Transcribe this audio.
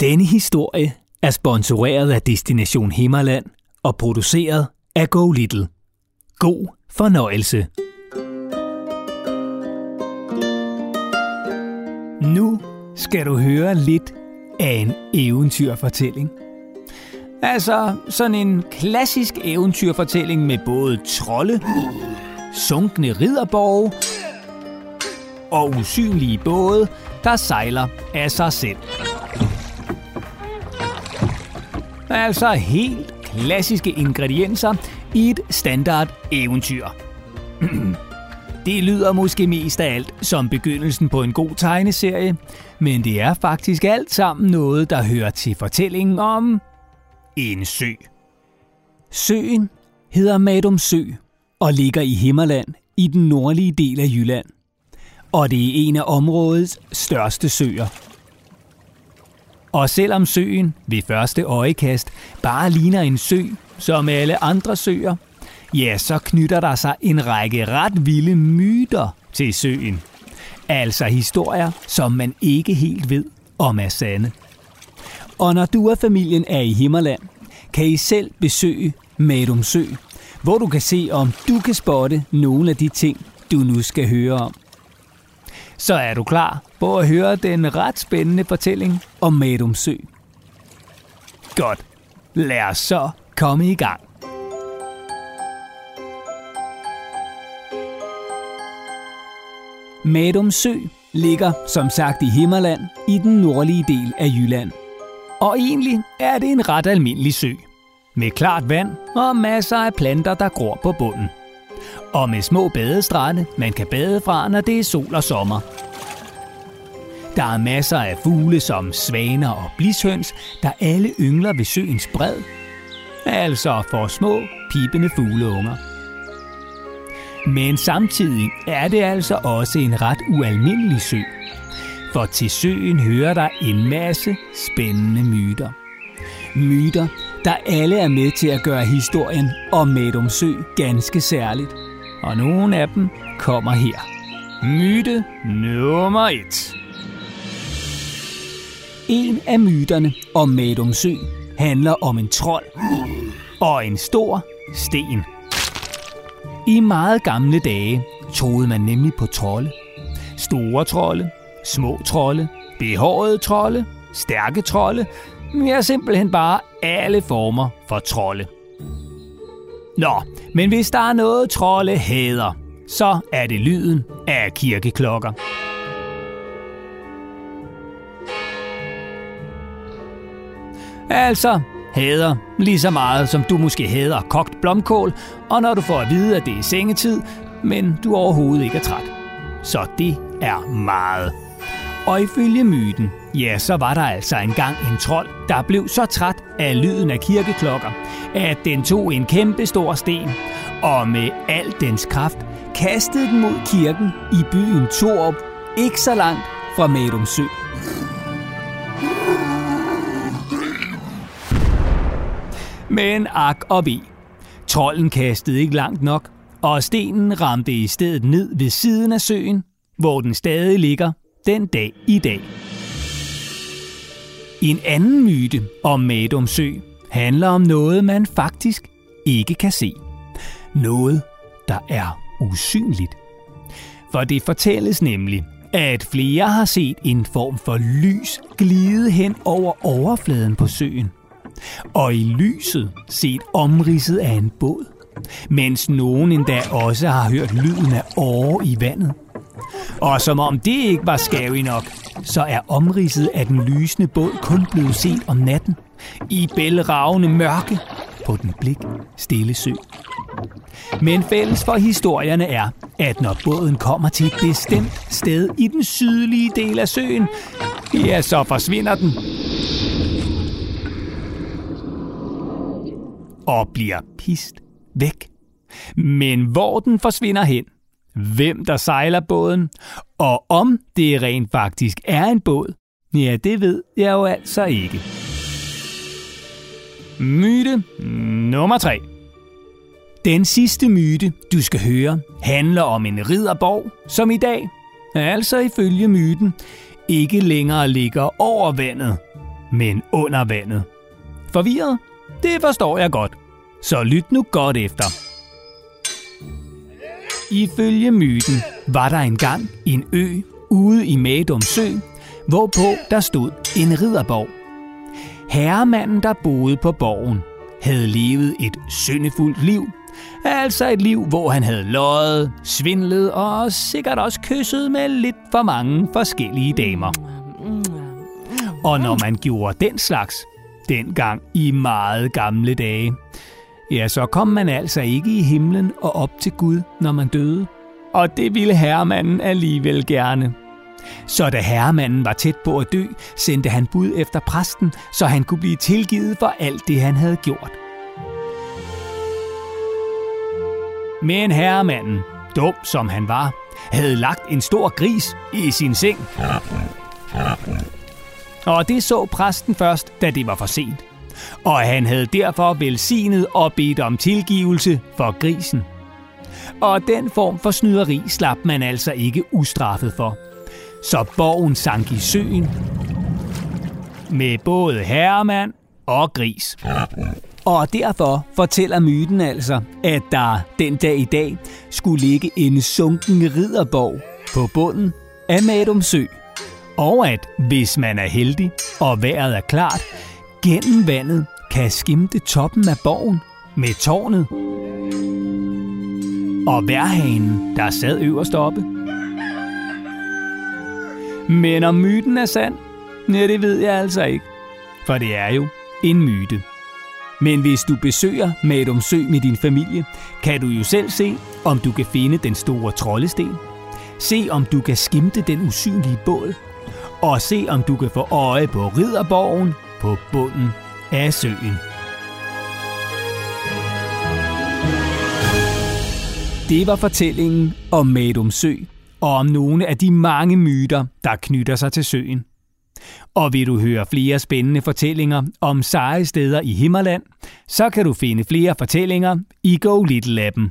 Denne historie er sponsoreret af Destination Himmerland og produceret af Go Little. God fornøjelse. Nu skal du høre lidt af en eventyrfortælling. Altså sådan en klassisk eventyrfortælling med både trolde, sunkne ridderborge og usynlige både, der sejler af sig selv. Altså helt klassiske ingredienser i et standard eventyr. Det lyder måske mest af alt som begyndelsen på en god tegneserie, men det er faktisk alt sammen noget, der hører til fortællingen om en sø. Søen hedder Madum Sø og ligger i Himmerland i den nordlige del af Jylland. Og det er en af områdets største søer. Og selvom søen ved første øjekast bare ligner en sø, som alle andre søer, ja, så knytter der sig en række ret vilde myter til søen. Altså historier, som man ikke helt ved om er sande. Og når du og familien er i Himmerland, kan I selv besøge Madum Sø, hvor du kan se, om du kan spotte nogle af de ting, du nu skal høre om. Så er du klar på at høre den ret spændende fortælling om Madum Sø. Godt. Lad os så komme i gang. Madum Sø ligger som sagt i Himmerland i den nordlige del af Jylland. Og egentlig er det en ret almindelig sø. Med klart vand og masser af planter, der gror på bunden. Og med små badestrande, man kan bade fra, når det er sol og sommer. Der er masser af fugle som svaner og blishøns, der alle yngler ved søens bred. Altså for små, pipende fugleunger. Men samtidig er det altså også en ret ualmindelig sø. For til søen hører der en masse spændende myter. Myter, der alle er med til at gøre historien om Medum Sø ganske særligt. Og nogle af dem kommer her. Myte nummer 1. En af myterne om Madum Sø handler om en trold og en stor sten. I meget gamle dage troede man nemlig på trolde. Store trolde, små trolde, behårede trolde, stærke trolde, ja simpelthen bare alle former for trolde. Nå, men hvis der er noget trolde hader, så er det lyden af kirkeklokker. Altså, hader lige så meget, som du måske hader kogt blomkål, og når du får at vide, at det er sengetid, men du overhovedet ikke er træt. Så det er meget. Og ifølge myten, ja, så var der altså engang en trold, der blev så træt af lyden af kirkeklokker, at den tog en kæmpe stor sten, og med al dens kraft kastede den mod kirken i byen Torup, ikke så langt fra Madum Sø. Men ak og ve. Trolden kastede ikke langt nok, og stenen ramte i stedet ned ved siden af søen, hvor den stadig ligger den dag i dag. En anden myte om Madum Sø handler om noget, man faktisk ikke kan se. Noget, der er usynligt. For det fortælles nemlig, at flere har set en form for lys glide hen over overfladen på søen. Og i lyset set omridset af en båd. Mens nogen endda også har hørt lyden af åre i vandet. Og som om det ikke var scary nok, så er omridset af den lysende båd kun blevet set om natten. I bælragende mørke på den blik stille sø. Men fælles for historierne er, at når båden kommer til et bestemt sted i den sydlige del af søen, ja, så forsvinder den. Og bliver pist væk. Men hvor den forsvinder hen, hvem der sejler båden, og om det rent faktisk er en båd, ja, det ved jeg jo altså ikke. Myte nummer 3. Den sidste myte, du skal høre, handler om en ridderborg, som i dag, altså ifølge myten, ikke længere ligger over vandet, men under vandet. Forvirret? Det forstår jeg godt. Så lyt nu godt efter. Ifølge myten var der engang en ø ude i Madum Sø, hvorpå der stod en ridderborg. Herremanden, der boede på borgen, havde levet et syndefuldt liv. Altså et liv, hvor han havde løjet, svindlet og sikkert også kysset med lidt for mange forskellige damer. Og når man gjorde den slags, dengang i meget gamle dage, ja, så kom man altså ikke i himlen og op til Gud, når man døde. Og det ville herremanden alligevel gerne. Så da herremanden var tæt på at dø, sendte han bud efter præsten, så han kunne blive tilgivet for alt det, han havde gjort. Men herremanden, dum som han var, havde lagt en stor gris i sin seng. Og det så præsten først, da det var for sent. Og han havde derfor velsignet og bedt om tilgivelse for grisen. Og den form for snyderi slap man altså ikke ustraffet for. Så borgen sank i søen med både herremand og gris. Og derfor fortæller myten altså, at der den dag i dag skulle ligge en sunken ridderborg på bunden af Madum Sø. Og at hvis man er heldig og vejret er klart, gennem vandet kan skimte toppen af borgen med tårnet og værhanen, der sad øverst oppe. Men om myten er sand, ja, det ved jeg altså ikke. For det er jo en myte. Men hvis du besøger Madumsø med din familie, kan du jo selv se, om du kan finde den store troldesten. Se om du kan skimte den usynlige båd. Og se om du kan få øje på ridderborgen på bunden af søen. Det var fortællingen om Madum Sø og om nogle af de mange myter, der knytter sig til søen. Og vil du høre flere spændende fortællinger om seje steder i Himmerland, så kan du finde flere fortællinger i Go Little Appen.